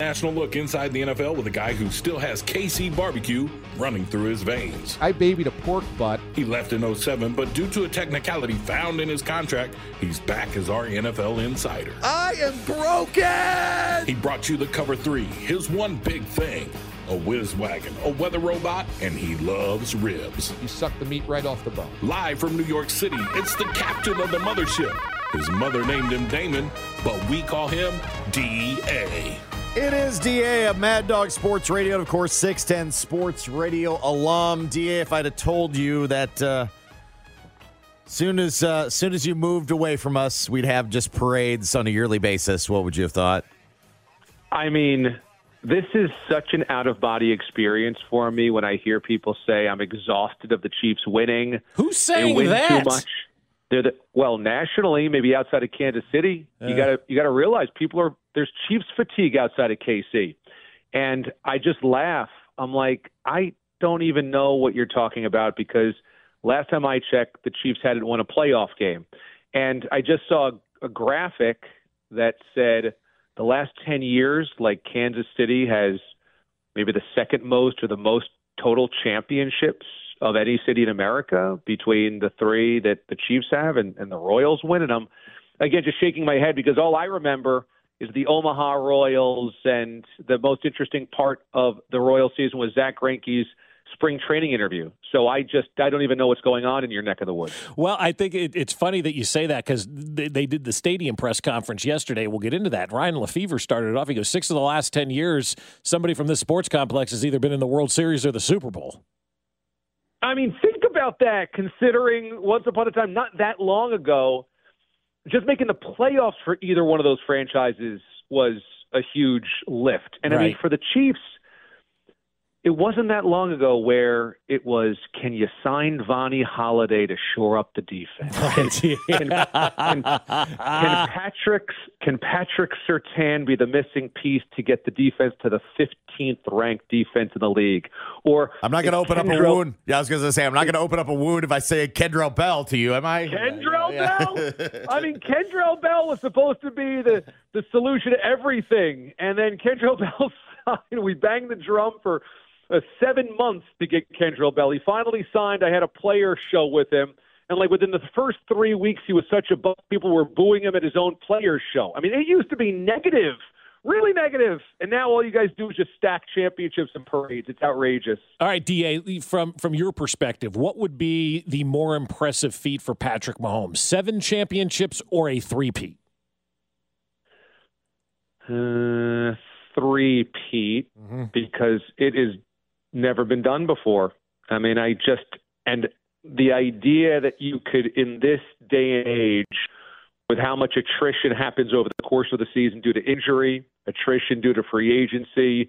National look inside the NFL with a guy who still has KC barbecue running through his veins. I babied a pork butt. He left in 07, but due to a technicality found in his contract, he's back as our NFL insider. I am broken! He brought you the cover three, his one big thing a whiz wagon, a weather robot, and he loves ribs. You suck the meat right off the bone. Live from New York City, it's the captain of the mothership. His mother named him Damon, but we call him D.A. It is DA of Mad Dog Sports Radio, and of course, 610 Sports Radio alum. DA, if I'd have told you that uh, soon as uh, soon as you moved away from us, we'd have just parades on a yearly basis, what would you have thought? I mean, this is such an out of body experience for me when I hear people say I'm exhausted of the Chiefs winning. Who's They saying win that? too much. They're the well nationally, maybe outside of Kansas City. you gotta you gotta realize people are there's Chiefs fatigue outside of KC, and I just laugh. I'm like I don't even know what you're talking about because last time I checked, the Chiefs hadn't won a playoff game, and I just saw a, graphic that said the last 10 years, like Kansas City has maybe the second most or the most total championships of any city in America between the three that the Chiefs have and, and the Royals win. And I'm, again, just shaking my head because all I remember is the Omaha Royals. And the most interesting part of the Royal season was Zach Greinke's spring training interview. So I just, I don't even know what's going on in your neck of the woods. Well, I think it, it's funny that you say that because they, they did the stadium press conference yesterday. We'll get into that. Ryan Lefebvre started it off. He goes, six of the last 10 years, somebody from this sports complex has either been in the World Series or the Super Bowl. I mean, think about that considering once upon a time, not that long ago, just making the playoffs for either one of those franchises was a huge lift. And I mean, for the Chiefs, it wasn't that long ago where it was, can you sign Vonnie Holliday to shore up the defense? Can, can, can, can Patrick can Patrick Surtain be the missing piece to get the defense to the 15th ranked defense in the league? Or I'm not going to is open up a wound. Yeah, I was going to say, I'm not going to open up a wound if I say Kendrell Bell to you, am I? Kendrell Yeah. Bell. I mean, Kendrell Bell was supposed to be the the solution to everything, and then Kendrell Bell signed. We banged the drum for uh, seven months to get Kendrell Bell. He finally signed. I had a player show with him, and like within the first three weeks, he was such a buzz. People were booing him at his own player show. I mean, it used to be negative. Really negative. and now all you guys do is just stack championships and parades. It's outrageous. All right, Da, from from your perspective, what would be the more impressive feat for Patrick Mahomes? Seven championships or a three-peat? Uh, three, Pete, because it has never been done before. I mean, I just and the idea that you could, in this day and age, with how much attrition happens over the course of the season due to injury, attrition due to free agency,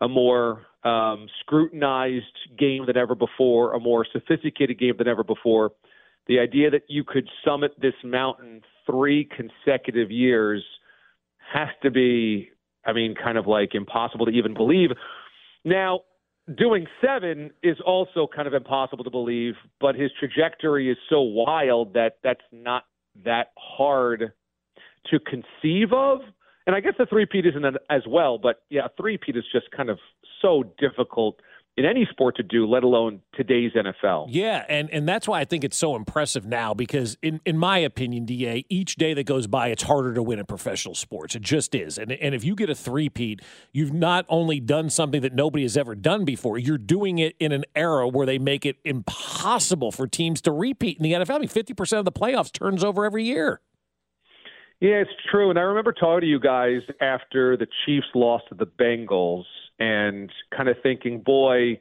a more um, scrutinized game than ever before, a more sophisticated game than ever before. The idea that you could summit this mountain three consecutive years has to be, I mean, kind of like impossible to even believe. Now, doing seven is also kind of impossible to believe, but his trajectory is so wild that that's not that hard to conceive of. And I guess the three-peat isn't as well, but yeah, a three-peat is just kind of so difficult in any sport to do, let alone today's NFL. Yeah, and and that's why I think it's so impressive now because in in my opinion, DA, each day that goes by it's harder to win in professional sports. It just is. And and if you get a three-peat, you've not only done something that nobody has ever done before, you're doing it in an era where they make it impossible for teams to repeat in the NFL. I mean, 50% of the playoffs turns over every year. Yeah, it's true. And I remember talking to you guys after the Chiefs lost to the Bengals and kind of thinking, boy,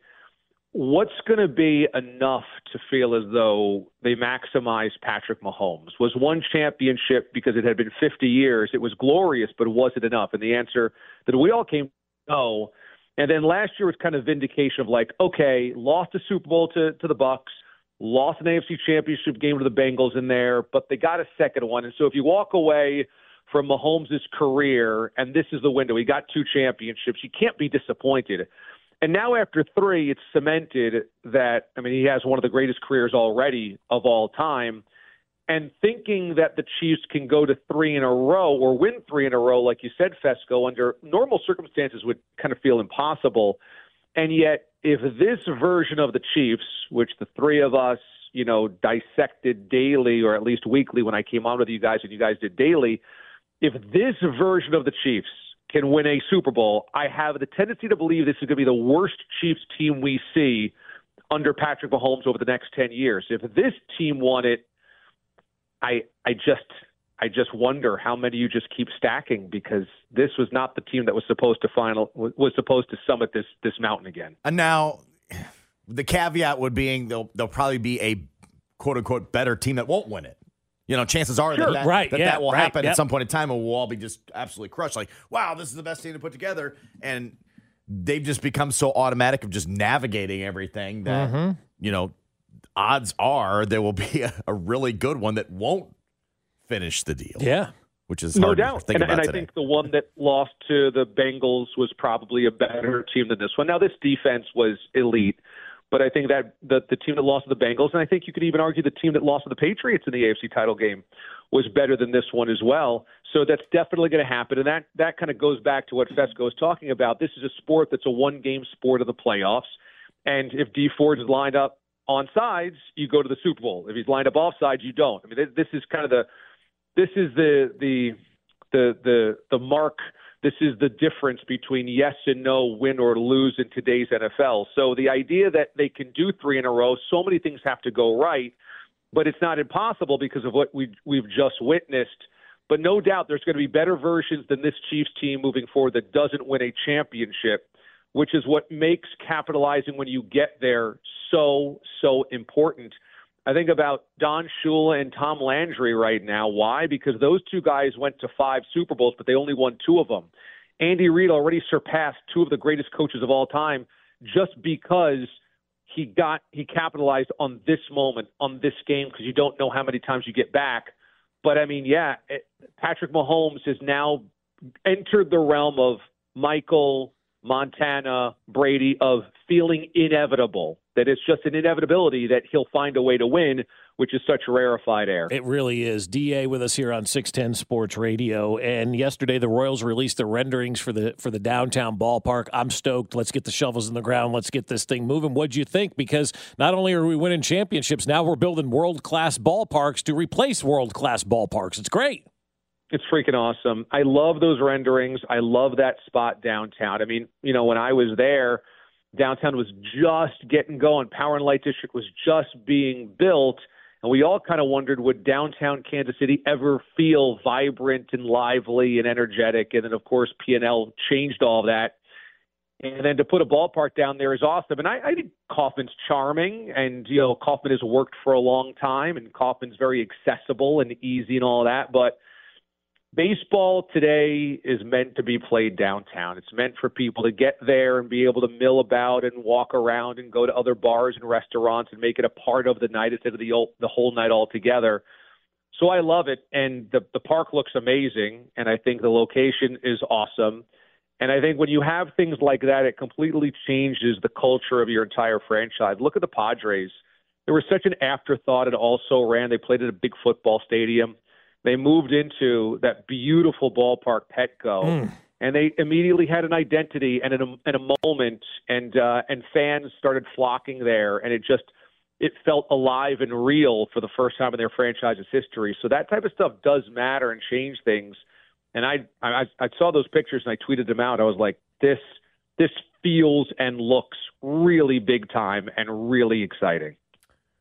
what's going to be enough to feel as though they maximized Patrick Mahomes? Was one championship because it had been 50 years? It was glorious, but was it enough? And the answer that we all came no. And then last year was kind of vindication of like, okay, lost the Super Bowl to to the Bucks, lost an AFC Championship game to the Bengals in there, but they got a second one. And so if you walk away from Mahomes' career, and this is the window. He got two championships. You can't be disappointed. And now after three, it's cemented that I mean he has one of the greatest careers already of all time. And thinking that the Chiefs can go to three in a row or win three in a row, like you said, Fescoe, under normal circumstances would kind of feel impossible. And yet, if this version of the Chiefs, which the three of us, you know, dissected daily or at least weekly when I came on with you guys and you guys did daily, if this version of the Chiefs can win a Super Bowl, I have the tendency to believe this is going to be the worst Chiefs team we see under Patrick Mahomes over the next 10 years. If this team won it, I I just I just wonder how many you just keep stacking because this was not the team that was supposed to final was supposed to summit this this mountain again. And now the caveat would being they'll they'll probably be a quote unquote better team that won't win it. You know, chances are Sure, that that, right, that, yeah, that will right, happen yep. at some point in time, and we'll all be just absolutely crushed. Like, wow, this is the best team to put together, and they've just become so automatic of just navigating everything that Mm-hmm. you know, odds are there will be a, a really good one that won't finish the deal. Yeah. which is No hard doubt. to think And, about and I think the one that lost to the Bengals was probably a better team than this one. Now, this defense was elite, but I think that the, the team that lost to the Bengals, and I think you could even argue the team that lost to the Patriots in the AFC title game was better than this one as well. So that's definitely going to happen. And that, that kind of goes back to what Fescoe was talking about. This is a sport that's a one game sport of the playoffs. And if Dee Ford is lined up on sides, you go to the Super Bowl. If he's lined up off sides, you don't. I mean, this is kind of the this is the the the the the mark. This is the difference between yes and no, win or lose in today's NFL. So the idea that they can do three in a row, so many things have to go right, but it's not impossible because of what we we've just witnessed. But no doubt there's going to be better versions than this Chiefs team moving forward that doesn't win a championship, which is what makes capitalizing when you get there so so important. I think about Don Shula and Tom Landry right now. Why? Because those two guys went to five Super Bowls, but they only won two of them. Andy Reid already surpassed two of the greatest coaches of all time just because he got he capitalized on this moment, on this game, because you don't know how many times you get back. But I mean, yeah, it, Patrick Mahomes has now entered the realm of Michael, Montana, Brady of feeling inevitable. That it's just an inevitability that he'll find a way to win, which is such rarefied air. It really is. DA with us here on 610 Sports Radio. And yesterday the Royals released the renderings for the for the downtown ballpark. I'm stoked. Let's get the shovels in the ground. Let's get this thing moving. What'd you think? Because not only are we winning championships, now we're building world class ballparks to replace world class ballparks. It's great. It's freaking awesome. I love those renderings. I love that spot downtown. I mean, you know, when I was there, downtown was just getting going. Power and Light District was just being built. And we all kind of wondered would downtown Kansas City ever feel vibrant and lively and energetic? And then, of course, P&L changed all that. And then to put a ballpark down there is awesome. And I, I think Kauffman's charming, and you know Kauffman has worked for a long time, and Kauffman's very accessible and easy and all that. But baseball today is meant to be played downtown. It's meant for people to get there and be able to mill about and walk around and go to other bars and restaurants and make it a part of the night instead of the ol- the whole night altogether. So I love it, and the the park looks amazing, and I think the location is awesome. And I think when you have things like that, it completely changes the culture of your entire franchise. Look at the Padres. They were such an afterthought and also ran. They played at a big football stadium. They moved into that beautiful ballpark, Petco, and they immediately had an identity and a, and a moment, and uh, and fans started flocking there, and it just it felt alive and real for the first time in their franchise's history. So that type of stuff does matter and change things. And I I, I saw those pictures and I tweeted them out. I was like, this this feels and looks really big time and really exciting.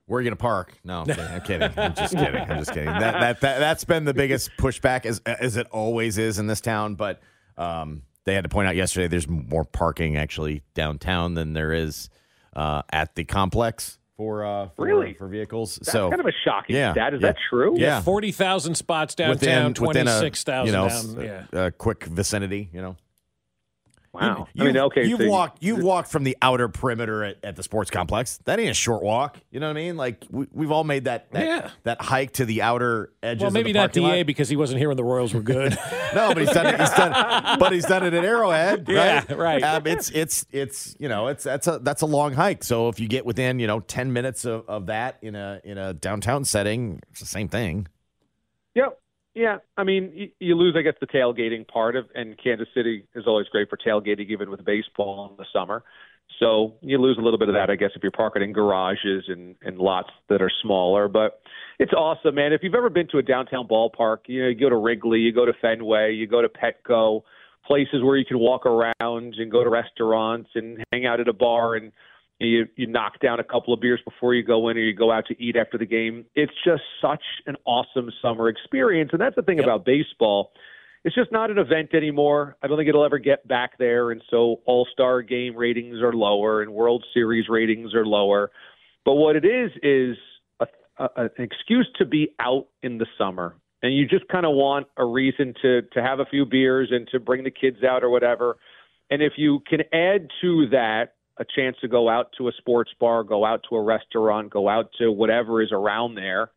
Where are you going to park? No, I'm kidding. I'm kidding. I'm just kidding. I'm just kidding. That, that, that, that's been the biggest pushback, as, as it always is in this town. But um, they had to point out yesterday there's more parking actually downtown than there is uh, at the complex for, uh, for Really? for vehicles. That's so kind of a shocking yeah, stat. Is yeah. that true? Yeah. Forty thousand spots downtown, within, twenty within a six thousand you know down. s- Yeah. a quick vicinity. You know. Wow. You, I mean, okay. You've so walked. You've walked from the outer perimeter at, at the sports complex. That ain't a short walk. You know what I mean? Like we, we've all made that that, Yeah. that hike to the outer edges. Well, of maybe the not parking DA lot. because he wasn't here when the Royals were good. No, but he's done it. He's done, but he's done it at Arrowhead. Yeah, right. right. Um, it's it's it's you know it's that's a that's a long hike. So if you get within you know ten minutes of, of that in a in a downtown setting, it's the same thing. Yep. Yeah. I mean, you, lose, I guess, the tailgating part of, and Kansas City is always great for tailgating, even with baseball in the summer. So you lose a little bit of that, I guess, if you're parking in garages and, and lots that are smaller. But it's awesome, man. If you've ever been to a downtown ballpark, you know, you go to Wrigley, you go to Fenway, you go to Petco, places where you can walk around and go to restaurants and hang out at a bar and you you knock down a couple of beers before you go in or you go out to eat after the game. It's just such an awesome summer experience. And that's the thing about baseball. It's just not an event anymore. I don't think it'll ever get back there. And so all star game ratings are lower and World Series ratings are lower. But what it is is a, a, an excuse to be out in the summer. And you just kind of want a reason to to have a few beers and to bring the kids out or whatever. And if you can add to that a chance to go out to a sports bar, go out to a restaurant, go out to whatever is around there,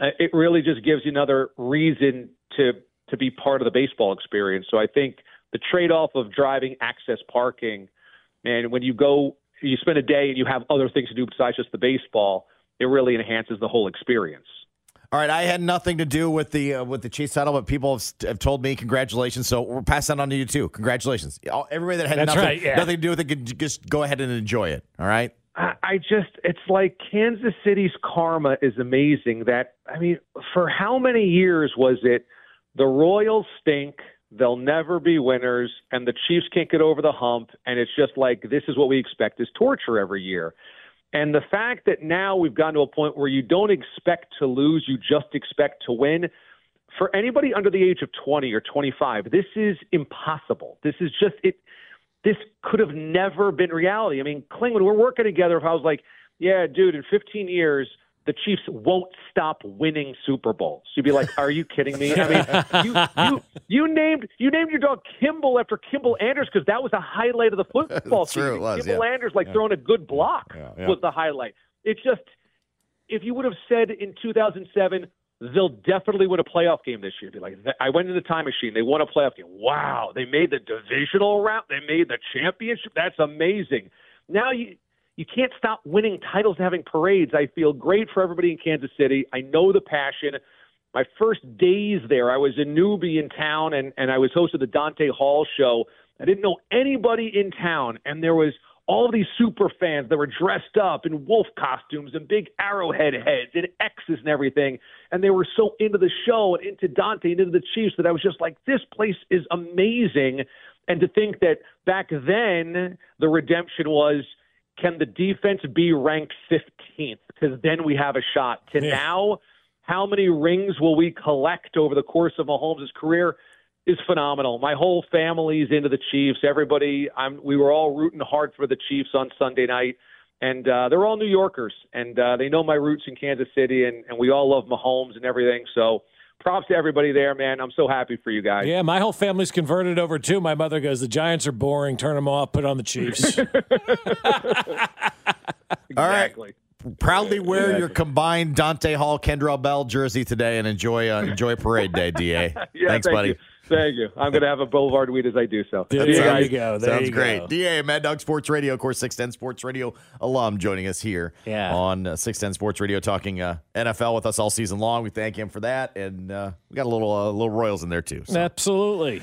uh, it really just gives you another reason to to be part of the baseball experience. So I think the trade-off of driving access parking, and when you go, you spend a day and you have other things to do besides just the baseball, it really enhances the whole experience. All right, I had nothing to do with the uh, with the Chiefs title, but people have, have told me congratulations. So we're passing that on to you too. Congratulations, All- everybody that had That's nothing, right, yeah. nothing to do with it, can just go ahead and enjoy it. All right. I I just, it's like Kansas City's karma is amazing. That, I mean, for how many years was it the Royals stink, they'll never be winners, and the Chiefs can't get over the hump, and it's just like, this is what we expect is torture every year. And the fact that now we've gotten to a point where you don't expect to lose, you just expect to win. For anybody under the age of 20 or 25, this is impossible. This is just it this could have never been reality. I mean, Kling, when we're working together, if I was like, yeah, dude, in 15 years, the Chiefs won't stop winning Super Bowls. You'd be like, are you kidding me? I mean, you, you, you named you named your dog Kimble after Kimble Anders because that was a highlight of the football That's true, season. it was, Kimble yeah. Anders like Yeah. throwing a good block yeah. was the highlight. It's just if you would have said in 2007 they'll definitely win a playoff game this year. Be like, I went in the time machine. They won a playoff game. Wow, they made the divisional round. They made the championship. That's amazing. Now you you can't stop winning titles and having parades. I feel great for everybody in Kansas City. I know the passion. My first days there, I was a newbie in town, and and I was hosting the Dante Hall show. I didn't know anybody in town, and there was all these super fans that were dressed up in wolf costumes and big arrowhead heads and X's and everything. And they were so into the show and into Dante and into the Chiefs that I was just like, this place is amazing. And to think that back then the redemption was can the defense be ranked 15th? Because then we have a shot. To Yeah. now, how many rings will we collect over the course of Mahomes' career? is phenomenal. My whole family's into the Chiefs. Everybody, I'm. We were all rooting hard for the Chiefs on Sunday night, and uh, they're all New Yorkers, and uh, they know my roots in Kansas City, and, and we all love Mahomes and everything. So, props to everybody there, man. I'm so happy for you guys. Yeah, my whole family's converted over too. My mother goes, "The Giants are boring. Turn them off. Put on the Chiefs." All right. exactly. Proudly wear your Exactly. combined Dante Hall Kendrell Bell jersey today and enjoy uh, enjoy Parade Day, Da. Yeah, Thanks, thank buddy. You. Thank you. I'm going to have a Boulevard Wheat as I do so. There See you you go. There Sounds you great. go. DA, Mad Dog Sports Radio, of course, 610 Sports Radio alum joining us here Yeah. on uh, 610 Sports Radio talking uh, NFL with us all season long. We thank him for that. And uh, we got a little uh, little Royals in there, too. So. Absolutely.